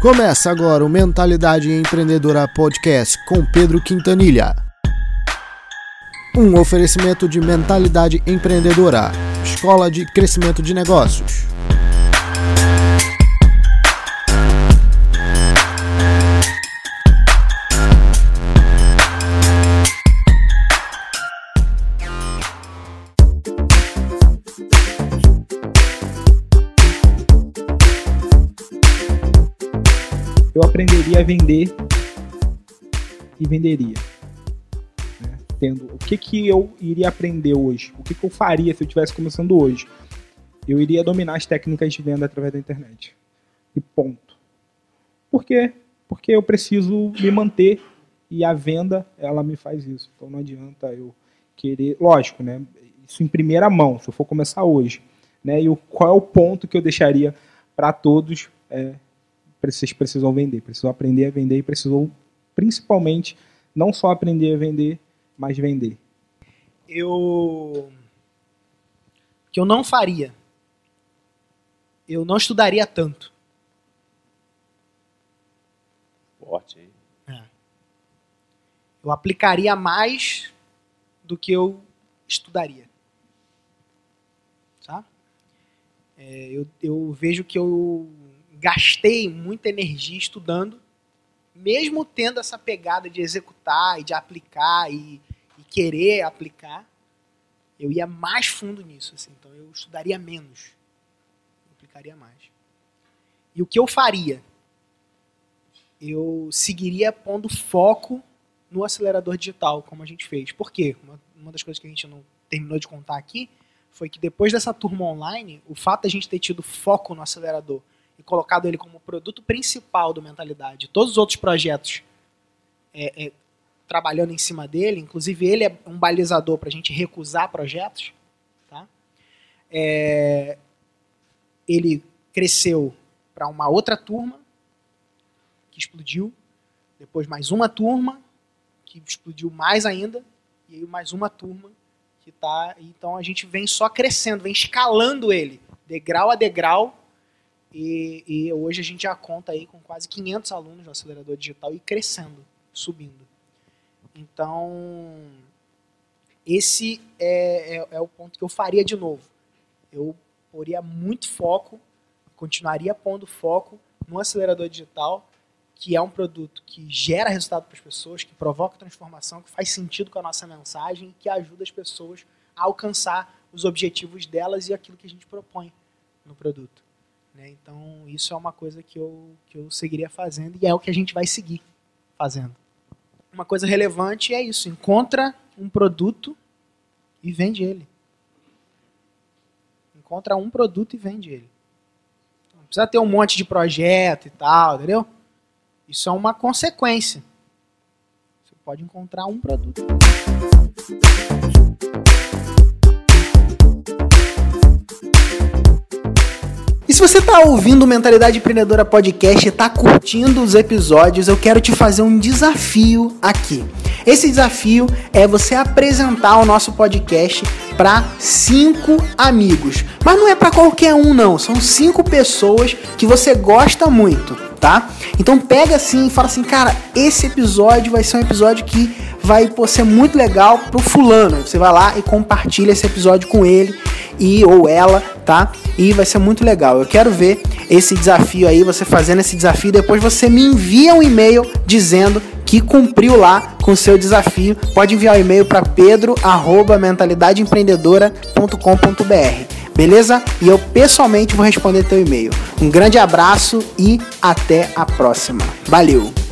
Começa agora o Mentalidade Empreendedora Podcast com Pedro Quintanilha. Um oferecimento de mentalidade empreendedora, escola de crescimento de negócios. Eu aprenderia a vender e venderia. Né? Tendo o que, que eu iria aprender hoje? O que, que eu faria se eu estivesse começando hoje? Eu iria dominar as técnicas de venda através da internet. E ponto. Por quê? Porque eu preciso me manter e a venda, ela me faz isso. Então não adianta eu querer. Lógico, né? Isso em primeira mão, se eu for começar hoje. Né? E o, qual é o ponto que eu deixaria para todos é, vocês precisam vender, precisam aprender a vender e precisam, principalmente, não só aprender a vender, mas vender. Eu. que eu não faria. Eu não estudaria tanto. Forte, hein? É. Eu aplicaria mais do que eu estudaria. Tá? É, eu, eu vejo que eu gastei muita energia estudando, mesmo tendo essa pegada de executar e de aplicar e, e querer aplicar, eu ia mais fundo nisso. Assim, então eu estudaria menos, eu aplicaria mais. E o que eu faria? Eu seguiria pondo foco no acelerador digital, como a gente fez. Por quê? Uma, uma das coisas que a gente não terminou de contar aqui foi que depois dessa turma online, o fato de a gente ter tido foco no acelerador colocado ele como produto principal do Mentalidade, todos os outros projetos é, é, trabalhando em cima dele, inclusive ele é um balizador para a gente recusar projetos, tá? É, ele cresceu para uma outra turma que explodiu, depois mais uma turma que explodiu mais ainda e aí mais uma turma que tá, então a gente vem só crescendo, vem escalando ele, degrau a degrau, e, e, hoje a gente já conta aí com quase 500 alunos no acelerador digital e crescendo, subindo. Então, esse é, é, é, o ponto que eu faria de novo. Eu poria muito foco, continuaria pondo foco no acelerador digital, que é um produto que gera resultado para as pessoas, que provoca transformação, que faz sentido com a nossa mensagem, que ajuda as pessoas a alcançar os objetivos delas e aquilo que a gente propõe no produto. Né? Então, isso é uma coisa que eu, que eu seguiria fazendo e é o que a gente vai seguir fazendo. Uma coisa relevante é isso: encontra um produto e vende ele. Encontra um produto e vende ele. Não precisa ter um monte de projeto e tal, entendeu? Isso é uma consequência. Você pode encontrar um produto. Se você está ouvindo Mentalidade Empreendedora Podcast e está curtindo os episódios, eu quero te fazer um desafio aqui. Esse desafio é você apresentar o nosso podcast para cinco amigos. Mas não é para qualquer um, não. São cinco pessoas que você gosta muito, tá? Então pega assim e fala assim, cara, esse episódio vai ser um episódio que vai pô, ser muito legal pro fulano. Você vai lá e compartilha esse episódio com ele e ou ela, tá? E vai ser muito legal. Eu quero ver esse desafio aí, você fazendo esse desafio, depois você me envia um e-mail dizendo que cumpriu lá com seu desafio. Pode enviar o um e-mail para pedro@mentalidadeempreendedora.com.br. Beleza? E eu pessoalmente vou responder teu e-mail. Um grande abraço e até a próxima. Valeu.